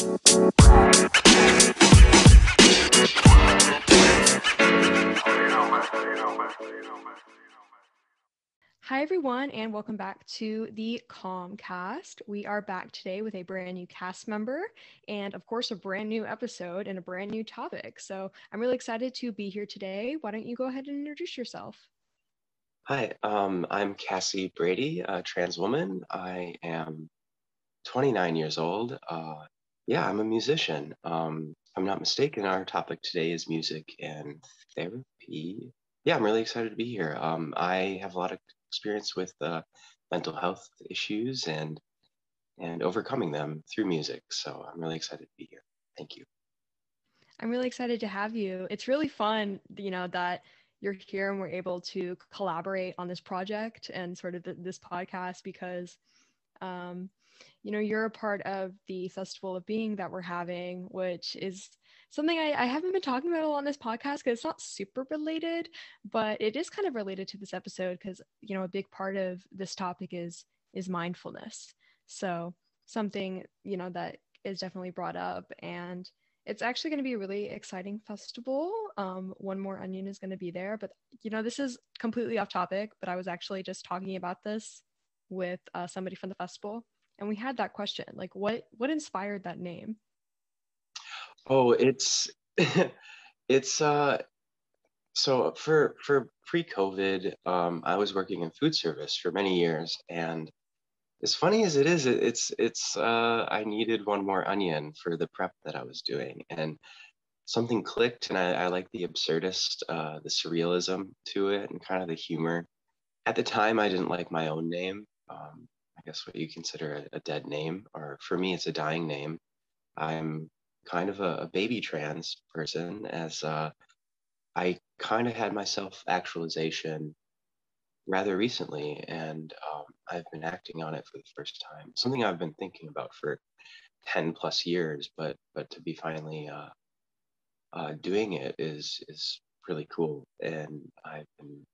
Hi, everyone, and welcome back to the Calmcast. We are back today with a brand new cast member and, of course, a brand new episode and a brand new topic. So I'm really excited to be here today. Why don't you go ahead and introduce yourself? Hi, um, I'm Cassie Brady, a trans woman. I am 29 years old. Uh, yeah, I'm a musician. Um, I'm not mistaken, our topic today is music and therapy. Yeah, I'm really excited to be here. Um, I have a lot of experience with uh, mental health issues and and overcoming them through music. So I'm really excited to be here. Thank you. I'm really excited to have you. It's really fun, you know, that you're here and we're able to collaborate on this project and sort of this podcast because um, you know you're a part of the festival of being that we're having which is something I, I haven't been talking about a lot on this podcast because it's not super related, but it is kind of related to this episode because you know a big part of this topic is is mindfulness. So something you know that is definitely brought up and it's actually going to be a really exciting festival. Um, one more onion is going to be there, but you know this is completely off topic. But I was actually just talking about this with uh, somebody from the festival, and we had that question like, what what inspired that name? Oh, it's it's uh so for for pre-COVID, um, I was working in food service for many years, and as funny as it is, it, it's it's uh, I needed one more onion for the prep that I was doing, and something clicked, and I, I like the absurdist, uh, the surrealism to it, and kind of the humor. At the time, I didn't like my own name. Um, I guess what you consider a, a dead name, or for me, it's a dying name. I'm kind of a, a baby trans person as uh, I kind of had my self actualization rather recently, and um, I've been acting on it for the first time. Something I've been thinking about for ten plus years, but but to be finally uh, uh, doing it is is really cool, and I've been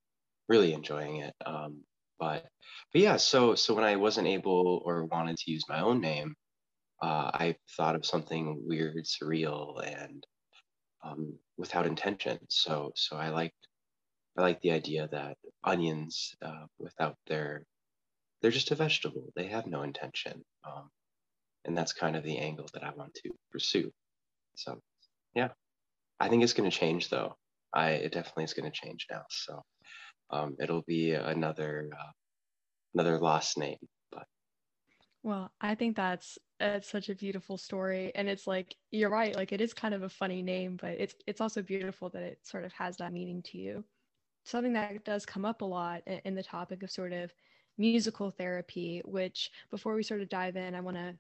really enjoying it. Um, but but yeah, so so when I wasn't able or wanted to use my own name, uh, I thought of something weird, surreal, and um, without intention. So, so I liked I like the idea that onions, uh, without their, they're just a vegetable. They have no intention, um, and that's kind of the angle that I want to pursue. So, yeah, I think it's going to change though. I it definitely is going to change now. So, um, it'll be another uh, another lost name, but well, I think that's it's such a beautiful story and it's like you're right, like it is kind of a funny name, but it's it's also beautiful that it sort of has that meaning to you. Something that does come up a lot in the topic of sort of musical therapy, which before we sort of dive in, I want to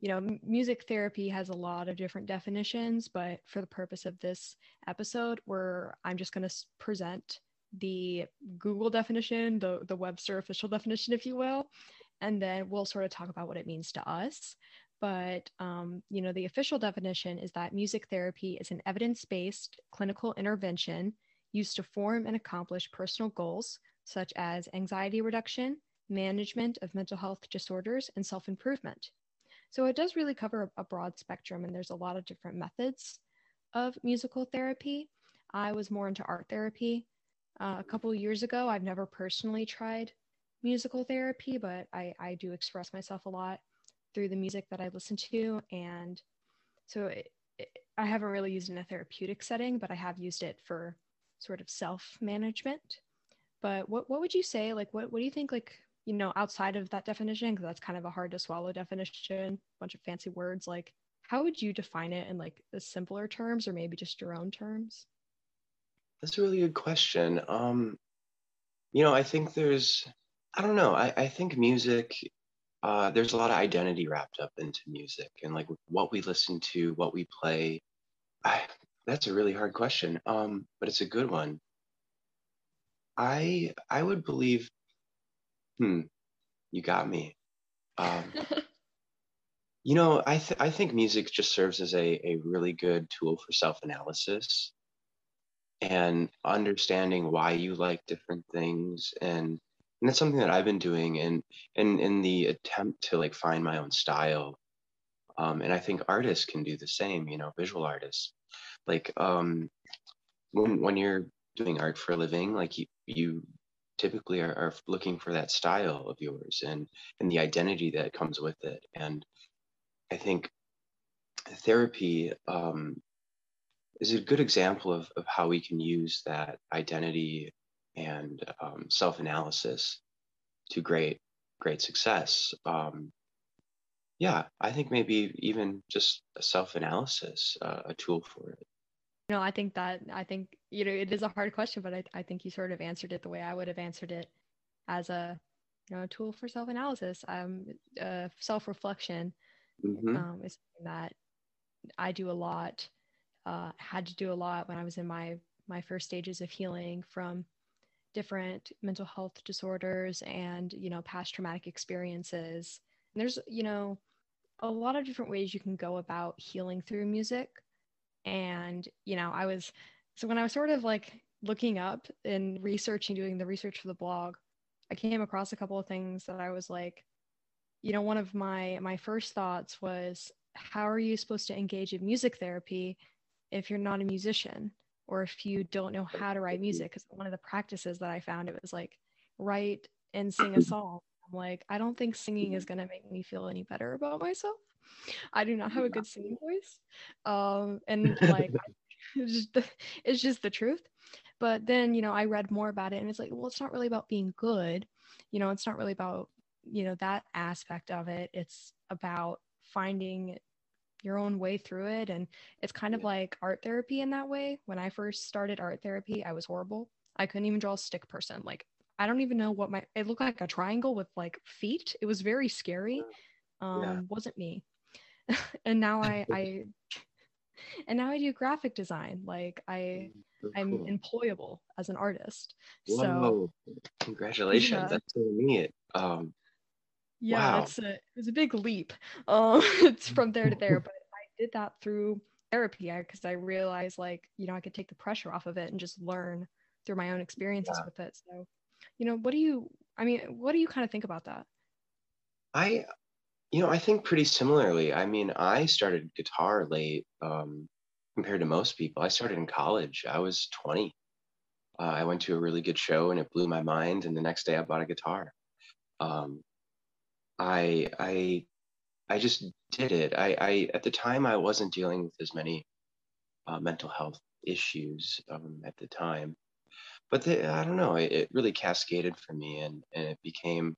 you know, music therapy has a lot of different definitions, but for the purpose of this episode, where I'm just going to present the Google definition, the the Webster official definition, if you will, and then we'll sort of talk about what it means to us. But um, you know, the official definition is that music therapy is an evidence-based clinical intervention used to form and accomplish personal goals such as anxiety reduction, management of mental health disorders, and self-improvement. So it does really cover a broad spectrum, and there's a lot of different methods of musical therapy. I was more into art therapy uh, a couple years ago. I've never personally tried musical therapy, but I, I do express myself a lot through the music that I listen to. And so it, it, I haven't really used it in a therapeutic setting, but I have used it for sort of self management. But what, what would you say? Like, what, what do you think, like, you know, outside of that definition? Because that's kind of a hard to swallow definition, a bunch of fancy words. Like, how would you define it in like the simpler terms or maybe just your own terms? That's a really good question. Um, you know, I think there's I don't know. I, I think music, uh, there's a lot of identity wrapped up into music and like what we listen to, what we play. I, that's a really hard question, um, but it's a good one. I I would believe. Hmm, you got me. Um, you know, I th- I think music just serves as a a really good tool for self analysis and understanding why you like different things and and that's something that I've been doing and in in the attempt to like find my own style Um, and I think artists can do the same, you know, visual artists. Like um, when when you're doing art for a living, like you you typically are, are looking for that style of yours and and the identity that comes with it. And I think therapy um, is a good example of, of how we can use that identity and um, self-analysis to great great success. Um, yeah i think maybe even just a self-analysis uh, a tool for it. No i think that i think you know it is a hard question but I, I think you sort of answered it the way i would have answered it as a you know a tool for self-analysis. Um uh, self-reflection mm-hmm. um, is something that i do a lot uh, had to do a lot when i was in my my first stages of healing from different mental health disorders and you know past traumatic experiences. And there's you know a lot of different ways you can go about healing through music. And you know i was so when i was sort of like looking up and researching doing the research for the blog i came across a couple of things that i was like you know one of my my first thoughts was how are you supposed to engage in music therapy if you're not a musician or if you don't know how to write music because one of the practices that i found it was like write and sing a song. I'm like i don't think singing is going to make me feel any better about myself. I do not have a good singing voice. Um and like it's just the, it's just the truth. But then you know i read more about it and it's like well it's not really about being good. You know it's not really about you know that aspect of it. It's about finding your own way through it and it's kind of like art therapy in that way. When i first started art therapy i was horrible. I couldn't even draw a stick person. Like i don't even know what my it looked like a triangle with like feet. It was very scary. Um yeah. wasn't me. And now i i and now i do graphic design. Like i mm, i'm cool. employable as an artist. Whoa. so congratulations. Yeah. that's so neat. Um yeah wow. it's a it's a big leap um it's from there to there but i did that through therapy because I, I, realized like you know i could take the pressure off of it and just learn through my own experiences yeah. with it so you know what do you i mean what do you kind of think about that i you know i think pretty similarly i mean i started guitar late um compared to most people i started in college i was 20 uh, i went to a really good show and it blew my mind and the next day i bought a guitar um, I I I just did it. I, I at the time I wasn't dealing with as many uh, mental health issues um, at the time, but the, I don't know. It, it, really cascaded for me, and and it became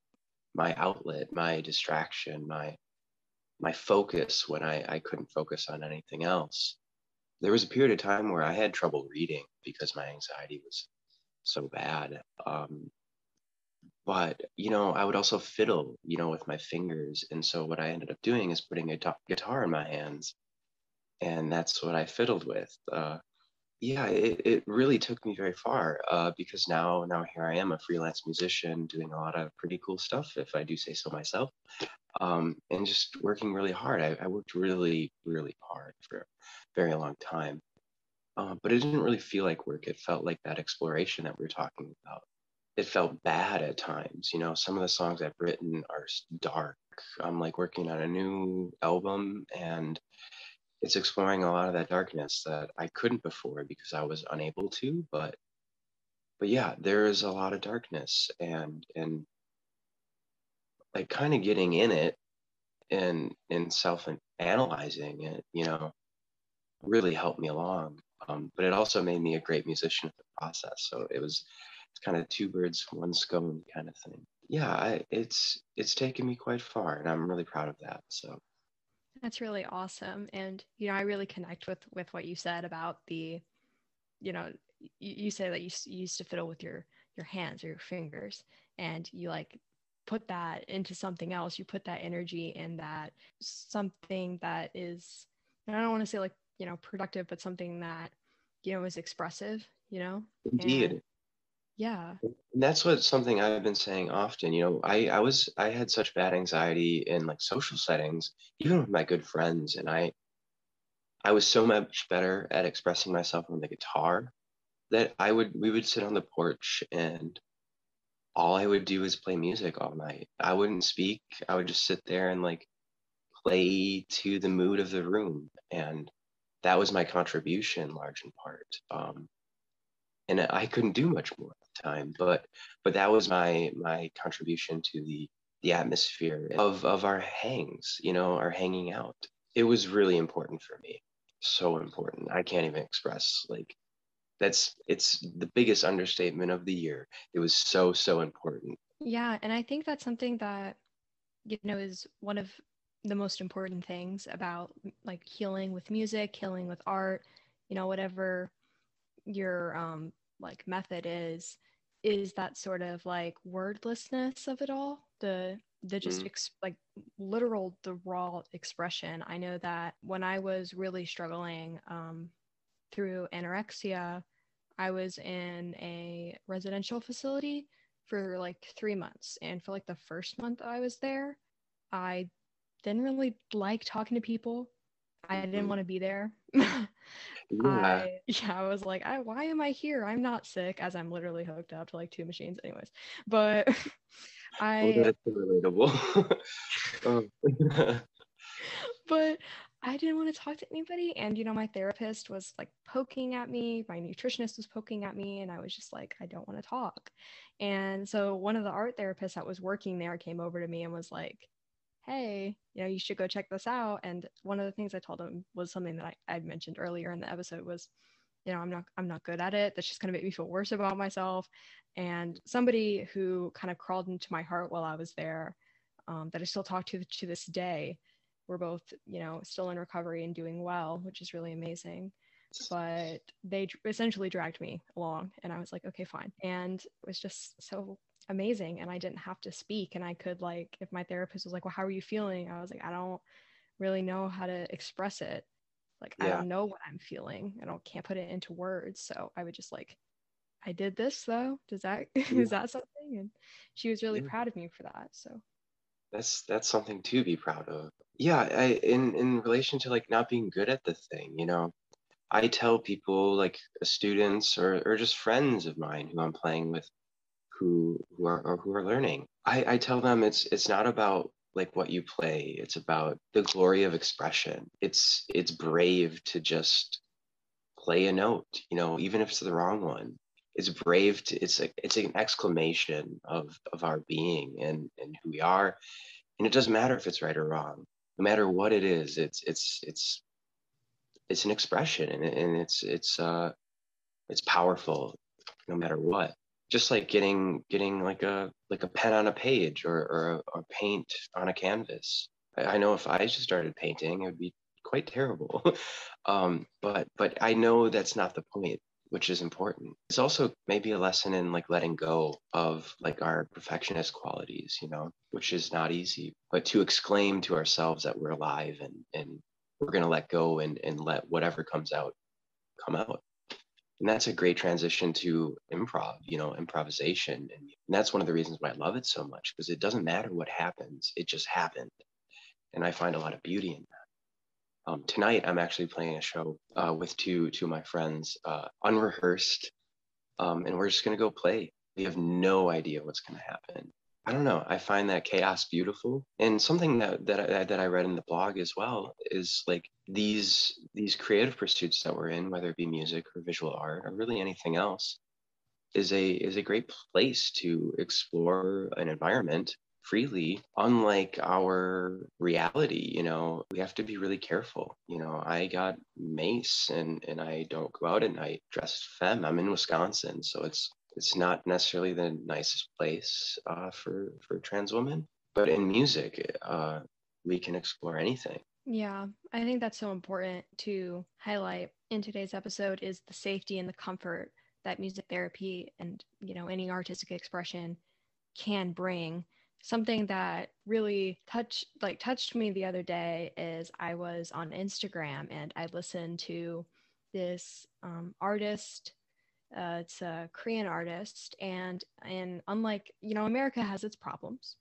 my outlet, my distraction, my my focus when I I couldn't focus on anything else. There was a period of time where I had trouble reading because my anxiety was so bad. Um, but you know i would also fiddle you know with my fingers and so what i ended up doing is putting a guitar in my hands and that's what i fiddled with uh, yeah it, it really took me very far uh, because now now here i am a freelance musician doing a lot of pretty cool stuff if i do say so myself um, and just working really hard. I, I, worked really really hard for a very long time uh, but it didn't really feel like work. It felt like that exploration that we are talking about it felt bad at times. You know, some of the songs I've written are dark. I'm like working on a new album and it's exploring a lot of that darkness that I couldn't before because I was unable to, but but yeah, there is a lot of darkness and and like kind of getting in it and and self analyzing it, you know, really helped me along. Um, but it also made me a great musician in the process. So it was it's kind of two birds, one scone kind of thing. Yeah, I, it's it's taken me quite far, and I'm really proud of that. So that's really awesome, and you know, I really connect with with what you said about the, you know, you, you say that you, you used to fiddle with your your hands or your fingers, and you like put that into something else. You put that energy in that something that is, I don't want to say like you know productive, but something that you know is expressive. You know, indeed. Yeah and that's what something i've been saying often you know i i was i had such bad anxiety in like social settings even with my good friends and i i was so much better at expressing myself on the guitar that i would we would sit on the porch and all i would do is play music all night i wouldn't speak i would just sit there and like play to the mood of the room. And that was my contribution, large in part. Um, and I couldn't do much more time, but but that was my my contribution to the the atmosphere of of our hangs, you know, our hanging out. It was really important for me, so important. I can't even express like that's it's the biggest understatement of the year. It was so so important. Yeah, and I think that's something that you know is one of the most important things about like healing with music, healing with art, you know, whatever your um like method is is that sort of like wordlessness of it all? The the just mm-hmm. ex- like literal the raw expression. I know that when i was really struggling um, through anorexia i was in a residential facility for like three months. And for like the first month i was there i didn't really like talking to people i didn't want to be there yeah. I, yeah, I was like, I, why am I here? I'm not sick, as I'm literally hooked up to like two machines, anyways. But I oh, that's relatable. Um, but I didn't want to talk to anybody. And, you know, my therapist was like poking at me, my nutritionist was poking at me, and I was just like, I don't want to talk. And so one of the art therapists that was working there came over to me and was like, Hey, you know, you should go check this out. And one of the things I told him was something that I, I'd mentioned earlier in the episode was, you know, I'm not I'm not good at it. That's just gonna make me feel worse about myself and somebody who kind of crawled into my heart while I was there um, that I still talk to to this day. We're both, you know, still in recovery and doing well, which is really amazing. But they essentially dragged me along, and I was like, okay, fine. And it was just so amazing. And I didn't have to speak, and I could like, if my therapist was like, well, how are you feeling? I was like, I don't really know how to express it. Like, yeah. I don't know what I'm feeling. I don't can't put it into words. So I would just like I did this though. Does that yeah. is that something? And she was really yeah. proud of me for that. So that's that's something to be proud of. Yeah, I in in relation to like not being good at the thing, you know, I tell people like students or or just friends of mine who I'm playing with who who are who are learning. I, I tell them it's it's not about like what you play. It's about the glory of expression. It's it's brave to just play a note, you know, even if it's the wrong one it's brave to it's like it's an exclamation of of our being and and who we are and it doesn't matter if it's right or wrong no matter what it is it's it's it's it's an expression and, and it's it's uh it's powerful no matter what just like getting getting like a like a pen on a page or or, or paint on a canvas I, I know if i just started painting it would be quite terrible um but but i know that's not the point which is important. It's also maybe a lesson in like letting go of like our perfectionist qualities, you know, which is not easy, but to exclaim to ourselves that we're alive and and we're to let go and and let whatever comes out come out. And that's a great transition to improv, you know, improvisation. And, that's one of the reasons why I love it so much because it doesn't matter what happens, it just happened. And I find a lot of beauty in that. Um, tonight, I'm actually playing a show uh, with two two of my friends, uh, unrehearsed, um, and we're just gonna go play. We have no idea what's gonna happen. I don't know. I find that chaos beautiful, and something that that I, that I read in the blog as well is like these these creative pursuits that we're in, whether it be music or visual art or really anything else, is a is a great place to explore an environment freely unlike our reality you know we have to be really careful you know i got mace and and i don't go out at night dressed femme i'm in wisconsin so it's it's not necessarily the nicest place uh, for for trans women but in music uh, we can explore anything yeah i think that's so important to highlight in today's episode is the safety and the comfort that music therapy and you know any artistic expression can bring something that really touched like touched me the other day is I was on Instagram and I listened to this um, artist. Uh, it's a Korean artist, and and unlike you know, America has its problems.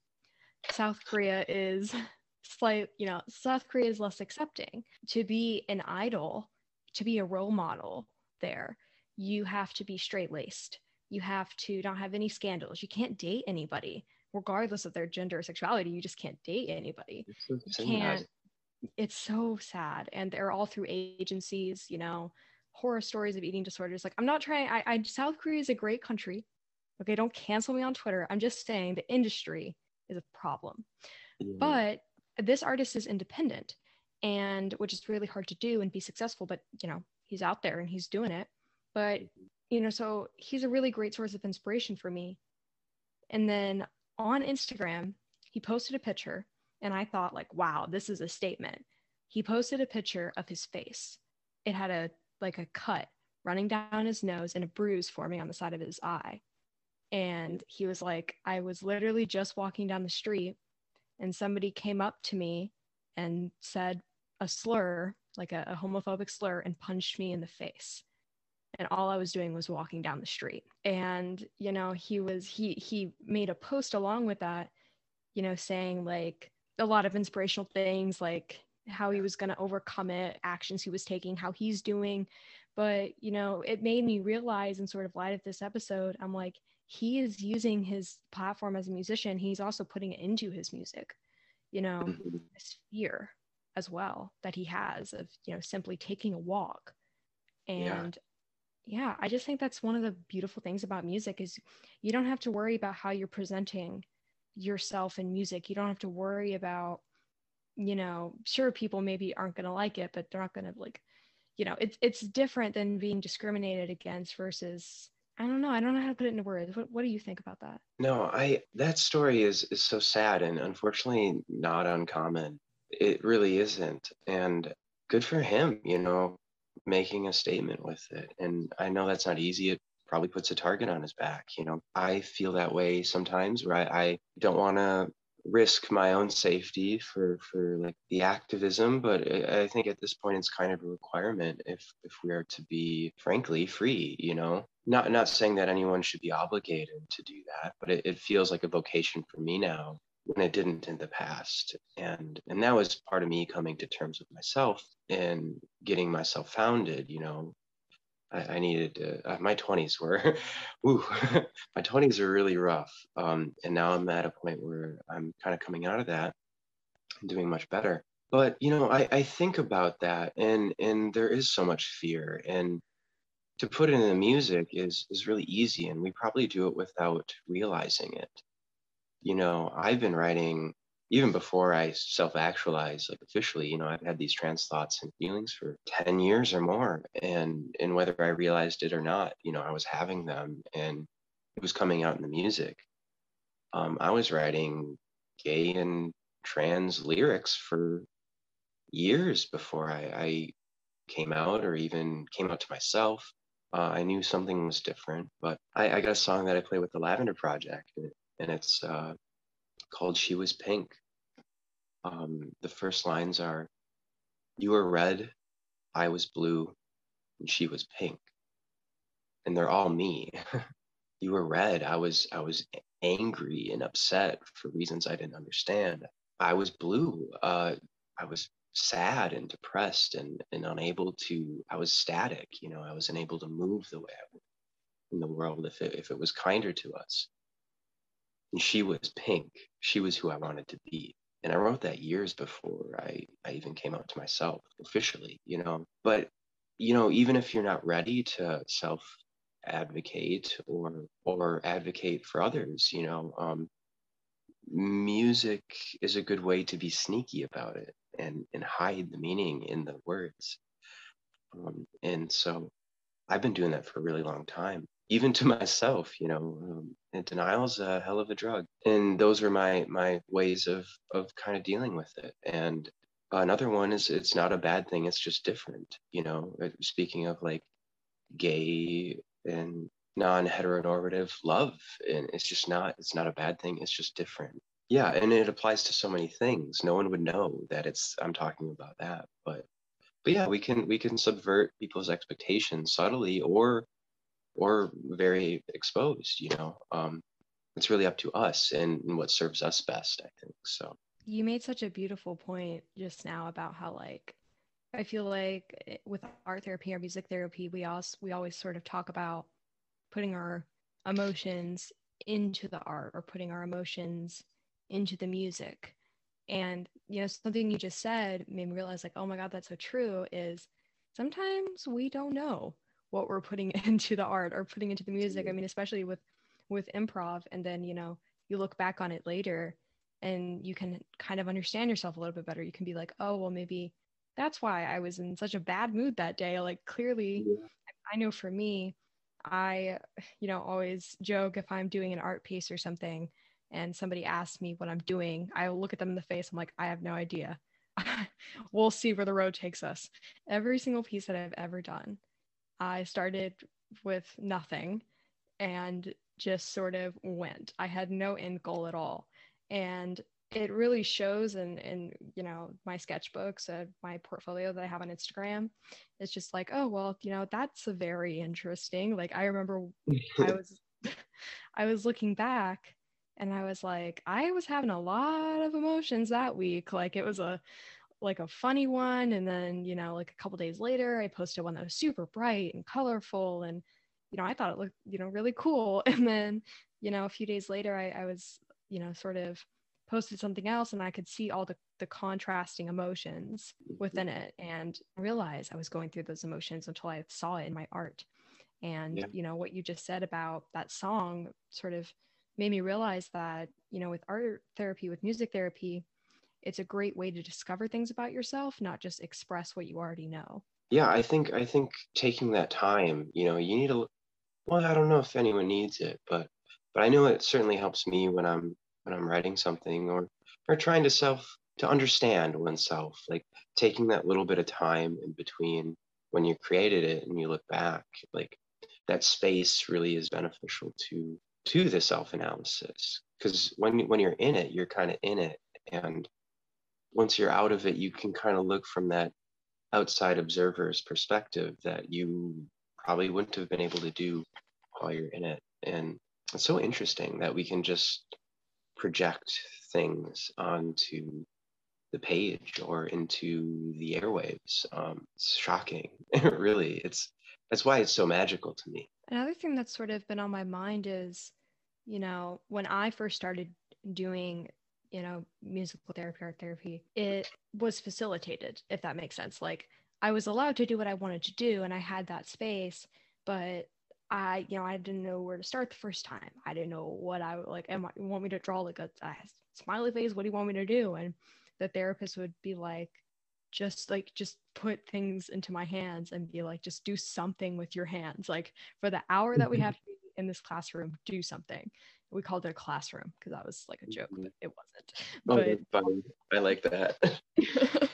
South Korea is slight, you know, South Korea is less accepting. To be an idol, to be a role model there, you have to be straight laced. You have to not have any scandals. You can't date anybody regardless of their gender or sexuality you just can't date anybody you can't it's so sad and they're all through agencies you know horror stories of eating disorders like i'm not trying I, I south korea is a great country okay don't cancel me on twitter i'm just saying the industry is a problem mm-hmm. but this artist is independent and which is really hard to do and be successful but you know he's out there and he's doing it but you know so he's a really great source of inspiration for me and then on instagram he posted a picture and I thought, like, wow, this is a statement. He posted a picture of his face. It had a like a cut running down his nose and a bruise forming on the side of his eye. And he was like, I was literally just walking down the street and somebody came up to me and said a slur, like a, a homophobic slur, and punched me in the face and all I was doing was walking down the street. And you know, he was he he made a post along with that, you know, saying like a lot of inspirational things like how he was going to overcome it, actions he was taking, how he's doing. But, you know, it made me realize in sort of light of this episode, I'm like, he is using his platform as a musician. He's also putting it into his music, you know, mm-hmm. this fear as well that he has of, you know, simply taking a walk. And yeah. yeah, I just think that's one of the beautiful things about music is you don't have to worry about how you're presenting yourself in music. You don't have to worry about, you know, sure people maybe aren't going to like it, but they're not going to like, you know, it's it's different than being discriminated against versus I don't know. I don't know how to put it into words. What what do you think about that? No, I that story is is so sad and unfortunately not uncommon. It really isn't. And good for him, you know, making a statement with it. And I know that's not easy. It probably puts a target on his back. You know, I feel that way sometimes where I, I don't want to risk my own safety for for like the activism but I, think at this point it's kind of a requirement if if we are to be frankly free you know? Not not saying that anyone should be obligated to do that but it, it feels like a vocation for me now when it didn't in the past. And and that was part of me coming to terms with myself and getting myself founded you know I, I needed to, uh, my 20s were, ooh, my 20s are really rough. Um, and now I'm at a point where I'm kind of coming out of that and doing much better. But, you know, I, I think about that and, and there is so much fear and to put it in the music is, is really easy. And we probably do it without realizing it. You know, I've been writing even before I self actualized like officially, you know, I've had these trans thoughts and feelings for 10 years or more. And, and whether I realized it or not, you know, I was having them and it was coming out in the music. Um, I was writing gay and trans lyrics for years before I, I came out or even came out to myself. Uh, I knew something was different, but I, I, got a song that I play with the Lavender Project, and it's uh, called She Was Pink. Um, the first lines are You were red, I was blue, and she was pink. And they're all me. you were red, I was I was angry and upset for reasons I didn't understand. I was blue, uh, I was sad and depressed and, and unable to I was static, you know, I was unable to move the way I would in the world if it, if it was kinder to us and she was pink she was who i wanted to be and i wrote that years before i i even came out to myself officially you know but you know even if you're not ready to self advocate or or advocate for others you know um music is a good way to be sneaky about it and and hide the meaning in the words. Um, and so i've been doing that for a really long time even to myself, you know, um, and denial's a hell of a drug. And those were my my ways of of kind of dealing with it. And another one is it's not a bad thing. It's just different, you know. Uh, speaking of like gay and non-heteronormative love, and it's just not it's not a bad thing. It's just different. Yeah, and it applies to so many things. No one would know that it's I'm talking about that, but but yeah, we can we can subvert people's expectations subtly or or very exposed you know? Um, it's really up to us and, and what serves us best i think so. You made such a beautiful point just now about how like i feel like eh, with art therapy or music therapy we also we always sort of talk about putting our emotions into the art or putting our emotions into the music. And, you know, something you just said made me realize, like, oh my God, that's so true is sometimes we don't know what we're putting into the art or putting into the music. I mean, especially with with improv and then, you know, you look back on it later and you can kind of understand yourself a little bit better. You can be like, oh, well, maybe that's why I was in such a bad mood that day. Like, clearly, yeah. I know for me, I, you know, always joke if I'm doing an art piece or something and somebody asks me what I'm doing, I look at them in the face. I'm like, I have no idea. we'll see where the road takes us. Every single piece that I've ever done, I started with nothing and just sort of went. I had no end goal at all. And it really shows in in you know my sketchbooks uh, my portfolio that i have on instagram. It's just like oh well you know that's a very interesting. Like i remember i was i was looking back and i was like i was having a lot of emotions that week. Like it was a like a funny one and then you know like a couple days later i posted one that was super bright and colorful and you know i thought it looked you know really cool. And then you know a few days later i, I was you know sort of posted something else and i could see all the, the contrasting emotions mm-hmm. within it and realize i was going through those emotions until i saw it in my art. And yeah. you know what you just said about that song sort of made me realize that you know with art therapy with music therapy it's a great way to discover things about yourself not just express what you already know yeah i think i think taking that time you know you need to well i don't know if anyone needs it but but i know it certainly helps me when i'm when I'm writing something or or trying to self to understand oneself, like taking that little bit of time in between when you created it and you look back, like that space really is beneficial to to the self-analysis. Because when when you're in it, you're kind of in it. And once you're out of it, you can kind of look from that outside observer's perspective that you probably wouldn't have been able to do while you're in it. And it's so interesting that we can just project things onto the page or into the airwaves. Um, it's shocking, really. It's that's why it's so magical to me. Another thing that's sort of been on my mind is, you know, when I first started doing, you know, musical therapy, art therapy, it was facilitated, if that makes sense. Like I was allowed to do what I wanted to do, and I had that space, but I, you know, I didn't know where to start the first time. I didn't know what I would like. Am I you want me to draw like a, a smiley face? What do you want me to do? And the therapist would be like, just like just put things into my hands and be like, just do something with your hands. Like for the hour that we mm-hmm. have to be in this classroom, do something. We called it a classroom because that was like a joke, mm-hmm. but it wasn't. Oh, but I like that.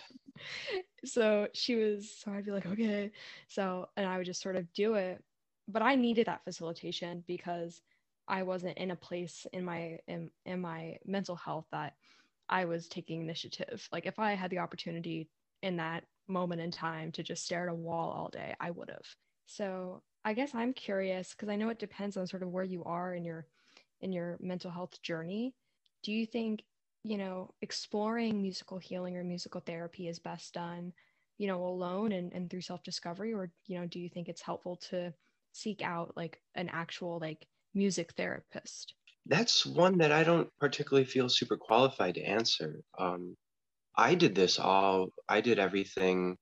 so she was so I'd be like, okay. So and I would just sort of do it but I needed that facilitation because I wasn't in a place in my in, in my mental health that I was taking initiative. Like if I had the opportunity in that moment in time to just stare at a wall all day, I would have. So I guess I'm curious because I know it depends on sort of where you are in your in your mental health journey. Do you think, you know, exploring musical healing or musical therapy is best done, you know, alone and, and through self-discovery? Or, you know, do you think it's helpful to seek out like an actual like music therapist? That's one that I don't particularly feel super qualified to answer. Um, I did this all, I did everything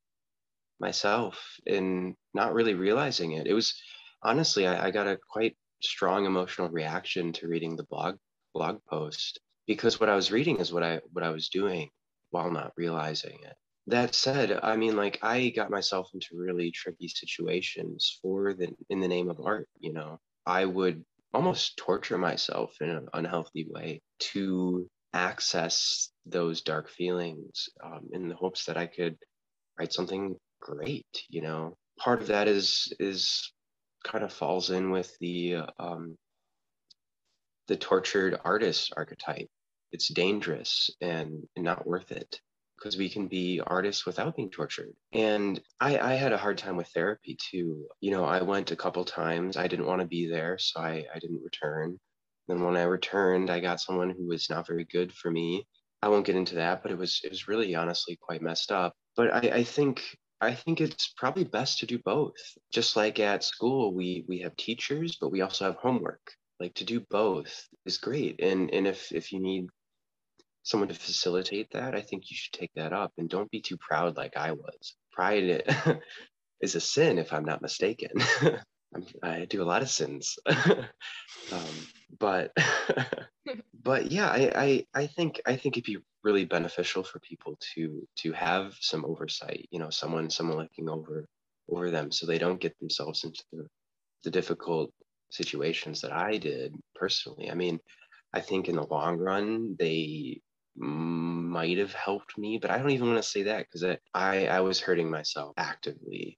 myself and not really realizing it. It was honestly, I, I got a quite strong emotional reaction to reading the blog blog post because what I was reading is what I what I was doing while not realizing it that said, I mean, like I got myself into really tricky situations for the in the name of art. You know, I would almost torture myself in an unhealthy way to access those dark feelings um, in the hopes that I could write something great. You know, part of that is is kind of falls in with the um, the tortured artist archetype. It's dangerous and, not worth it because we can be artists without being tortured. And I, I, had a hard time with therapy too. You know, I went a couple times. I didn't want to be there, so I, I didn't return. Then when I returned, I got someone who was not very good for me. I won't get into that, but it was it was really honestly quite messed up. But I, I think I think it's probably best to do both. Just like at school, we we have teachers, but we also have homework. Like to do both is great. And and if if you need someone to facilitate that, I think you should take that up and don't be too proud like I was. Pride is a sin, if I'm not mistaken. I do a lot of sins, um, but but yeah, I, I I think I think it'd be really beneficial for people to to have some oversight. You know, someone someone looking over over them so they don't get themselves into the, the difficult situations that I did personally. I mean, I think in the long run they might have helped me, but I don't even want to say that because I, I was hurting myself actively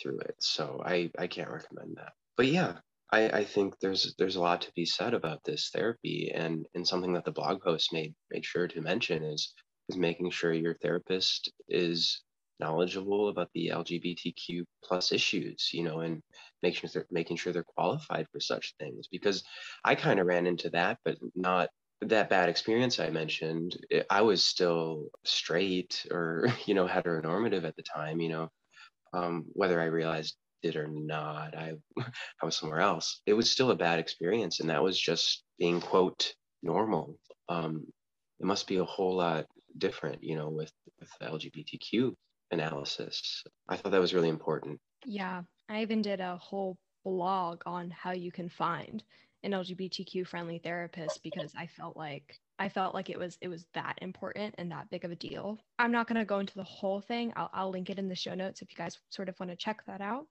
through it. So I, I can't recommend that. But yeah, I, I think there's there's a lot to be said about this therapy and, and something that the blog post made made sure to mention is is making sure your therapist is knowledgeable about the LGBTQ plus issues, you know, and making sure making sure they're qualified for such things. Because I kind of ran into that, but not that bad experience I mentioned. I was still straight or you know heteronormative at the time, you know, um, whether I realized it or not, I I was somewhere else. It was still a bad experience, and that was just being quote normal. Um, it must be a whole lot different, you know, with with LGBTQ analysis. I thought that was really important. Yeah, I even did a whole blog on how you can find an LGBTQ friendly therapist because I felt like I felt like it was it was that important and that big of a deal. I'm not going to go into the whole thing. I'll, I'll link it in the show notes if you guys sort of want to check that out.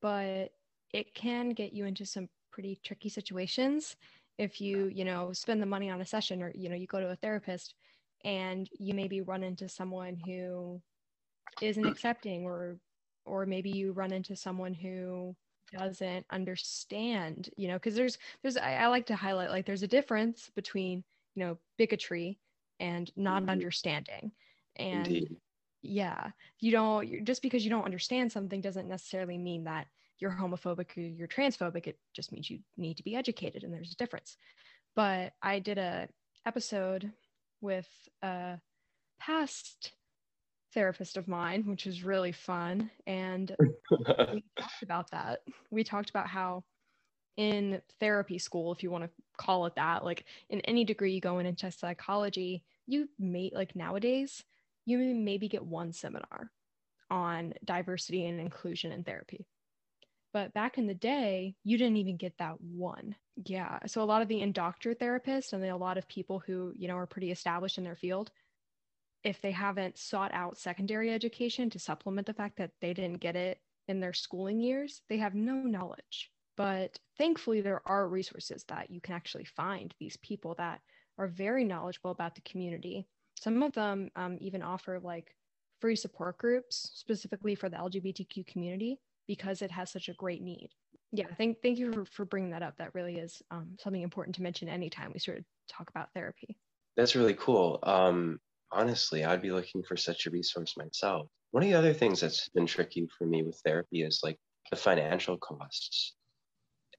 But it can get you into some pretty tricky situations if you you know spend the money on a session or you know you go to a therapist and you maybe run into someone who isn't accepting or or maybe you run into someone who doesn't understand you know because there's there's I, I, like to highlight like there's a difference between you know bigotry and not mm-hmm. understanding and Indeed. yeah you don't just because you don't understand something doesn't necessarily mean that you're homophobic or you're transphobic it just means you need to be educated and there's a difference but i did a episode with a past therapist of mine, which was really fun. And we talked about that. We talked about how in therapy school, if you want to call it that, like in any degree you go in into psychology, you may like nowadays, you may maybe get one seminar on diversity and inclusion in therapy. But back in the day, you didn't even get that one. Yeah. So a lot of the indoctor therapists and a lot of people who, you know, are pretty established in their field, if they haven't sought out secondary education to supplement the fact that they didn't get it in their schooling years, they have no knowledge. But thankfully, there are resources that you can actually find these people that are very knowledgeable about the community. Some of them um, even offer like free support groups specifically for the LGBTQ community because it has such a great need. Yeah, thank thank you for, for bringing that up. That really is um, something important to mention anytime we sort of talk about therapy. That's really cool. Um, honestly, I'd be looking for such a resource myself. One of the other things that's been tricky for me with therapy is like the financial costs.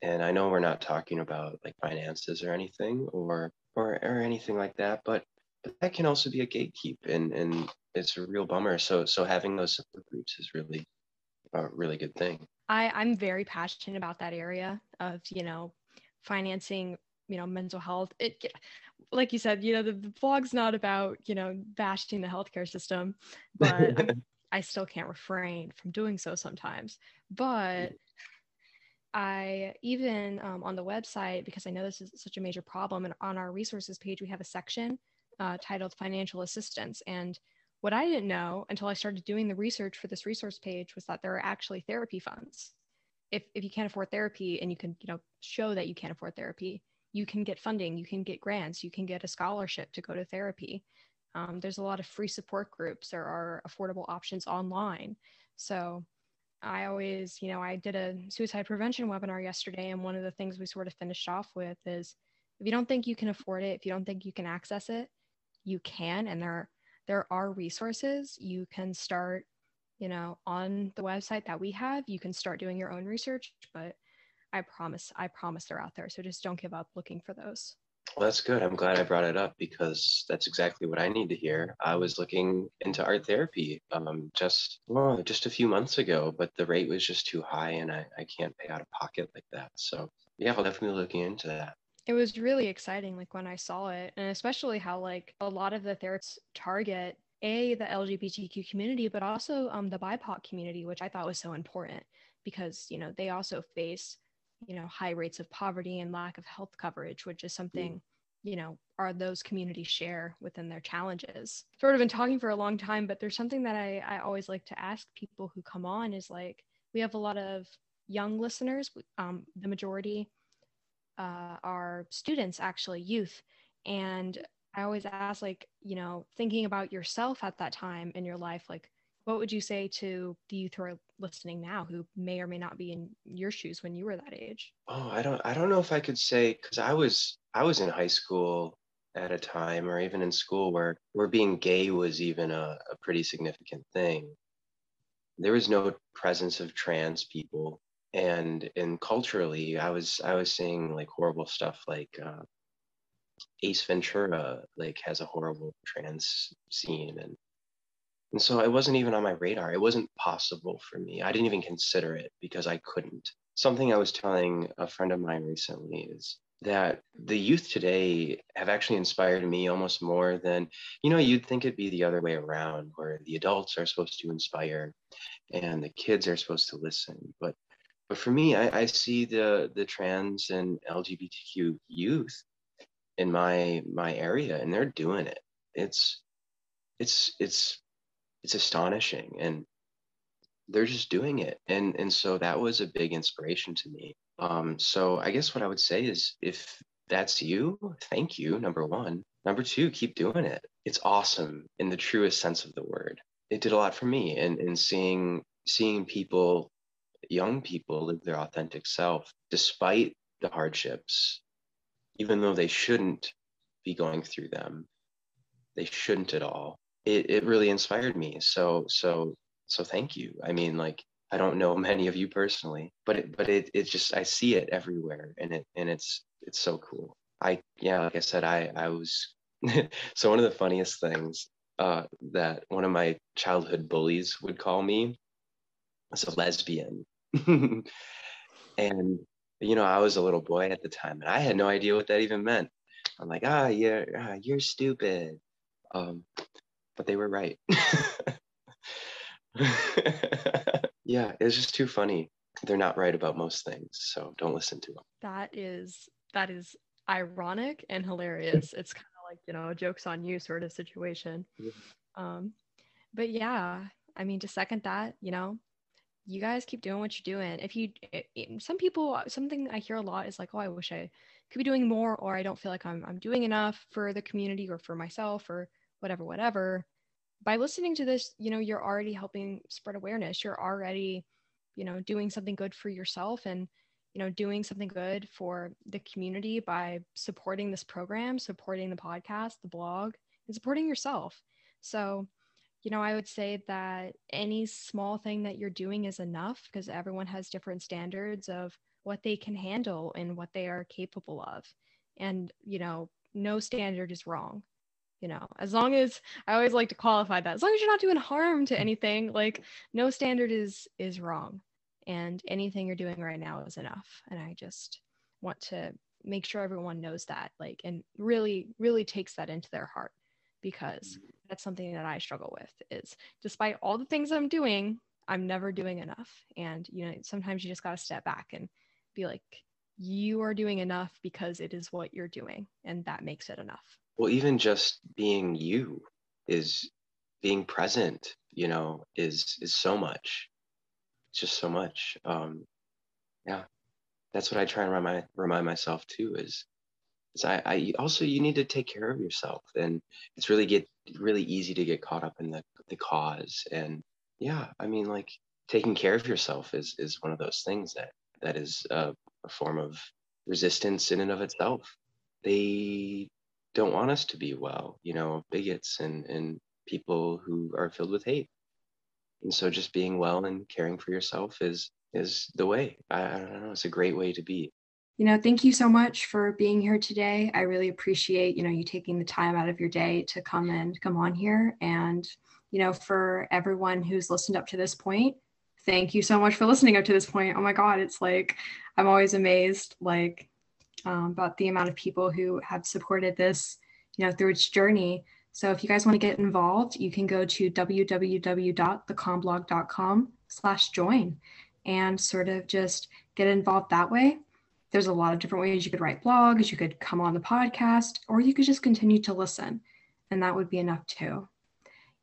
And I know we're not talking about like finances or anything or or, or anything like that, but but that can also be a gatekeep and and it's a real bummer. So so having those support groups is really a really good thing. I, I'm very passionate about that area of, you know, financing you know mental health it like you said you know the, the blog's not about you know bashing the healthcare system but i still can't refrain from doing so sometimes but i even um, on the website because i know this is such a major problem and on our resources page we have a section uh, titled financial assistance and what i didn't know until i started doing the research for this resource page was that there are actually therapy funds if, if you can't afford therapy and you can you know show that you can't afford therapy you can get funding, you can get grants, you can get a scholarship to go to therapy. Um, there's a lot of free support groups. There are affordable options online. So I always, you know, I did a suicide prevention webinar yesterday, and one of the things we sort of finished off with is if you don't think you can afford it, if you don't think you can access it, you can, and there there are resources. You can start, you know, on the website that we have. You can start doing your own research, but I promise, I promise they're out there. So just don't give up looking for those. Well, that's good. I'm glad I brought it up because that's exactly what I need to hear. I was looking into art therapy um, just well, just a few months ago, but the rate was just too high, and I, I can't pay out of pocket like that. So yeah, I'll definitely looking into that. it was really exciting like when i saw it and especially how like a lot of the therapists target a the lgbtq community but also um, the bipoc community which i thought was so important because you know they also face you know high rates of poverty and lack of health coverage which is something you know are those communities share within their challenges. Sort of been talking for a long time but there's something that i, I always like to ask people who come on is like we have a lot of young listeners um, the majority uh, are students actually youth. And i always ask like you know thinking about yourself at that time in your life like what would you say to the youth who are listening now who may or may not be in your shoes when you were that age? Oh i don't i don't know if i could say because i was i was in high school at a time or even in school where where being gay was even a, a pretty significant thing. There was no presence of trans people. And and culturally i was i was seeing like horrible stuff like uh, ace ventura like has a horrible trans scene and and so it wasn't even on my radar. It wasn't possible for me. I didn't even consider it because i couldn't. Something i was telling a friend of mine recently is that the youth today have actually inspired me almost more than you know you'd think it'd be the other way around where the adults are supposed to inspire and the kids are supposed to listen. But but for me i, I see the the trans and lgbtq youth in my my area and they're doing it. It's it's it's it's astonishing and they're just doing it and and so that was a big inspiration to me um, so I guess what I would say is if that's you, thank you, number one. Number two, keep doing it. It's awesome in the truest sense of the word. It did a lot for me and in seeing seeing people, young people live their authentic self despite the hardships, even though they shouldn't be going through them. They shouldn't at all. It, it really inspired me. So so so thank you. I mean, like I don't know many of you personally, but it, but it, it just I see it everywhere, and it and it's it's so cool. I yeah, like I said, I I was so one of the funniest things uh, that one of my childhood bullies would call me was a lesbian, and you know I was a little boy at the time, and I had no idea what that even meant. I'm like, ah, you're ah, you're stupid, um, but they were right. yeah, it's just too funny. They're not right about most things, so don't listen to them. That is that is ironic and hilarious. it's kind of like you know, jokes on you sort of situation. Yeah. Um, but yeah, I mean, to second that, you know, you guys keep doing what you're doing. If you, it, it, some people, something I hear a lot is like, oh, I wish I could be doing more, or I don't feel like I'm I'm doing enough for the community or for myself or whatever, whatever by listening to this, you know, you're already helping spread awareness. You're already, you know, doing something good for yourself and, you know, doing something good for the community by supporting this program, supporting the podcast, the blog, and supporting yourself. So, you know, I would say that any small thing that you're doing is enough because everyone has different standards of what they can handle and what they are capable of. And, you know, no standard is wrong you know as long as i always like to qualify that as long as you're not doing harm to hmm. anything like no standard is is wrong. And anything you're doing right now is enough. And i just want to make sure everyone knows that like and really really takes that into their heart. Because hmm. that's something that i struggle with is despite all the things i'm doing i'm never doing enough. And you know sometimes you just got to step back and be like you are doing enough because it is what you're doing and that makes it enough well even just being you is being present you know is is so much. It's just so much. Um yeah. That's what i try and remind remind myself too is is I, I also you need to take care of yourself and it's really get really easy to get caught up in the the cause. And yeah i mean like taking care of yourself is is one of those things that that is a, a form of resistance in and of itself. They don't want us to be well, you know, bigots and, and people who are filled with hate. And so just being well and caring for yourself is is the way. I, I don't know, it's a great way to be. You know, thank you so much for being here today. I really appreciate, you know, you taking the time out of your day to come and come on here. And, you know, for everyone who's listened up to this point, thank you so much for listening up to this point. Oh my God, it's like I'm always amazed. Like um, about the amount of people who have supported this, you know, through its journey. So if you guys want to get involved, you can go to www.thecalmblog.com slash join and sort of just get involved that way. There's a lot of different ways you could write blogs, you could come on the podcast, or you could just continue to listen, and that would be enough too.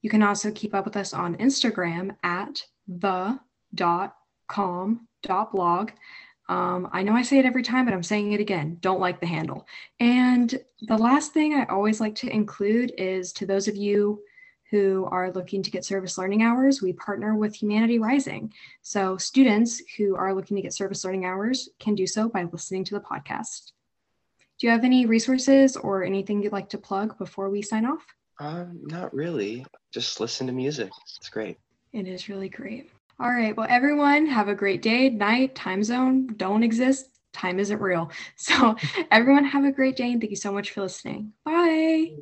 You can also keep up with us on Instagram at the dot calm dot blog. Um, I know I say it every time, but I'm saying it again. Don't like the handle. And the last thing I always like to include is to those of you who are looking to get service learning hours, we partner with Humanity Rising. So students who are looking to get service learning hours can do so by listening to the podcast. Do you have any resources or anything you'd like to plug before we sign off? Um, not really. Just listen to music. It's great. It is really great. All right. Well, everyone, have a great day, night, time zone don't exist. Time isn't real. So, everyone, have a great day and thank you so much for listening. Bye.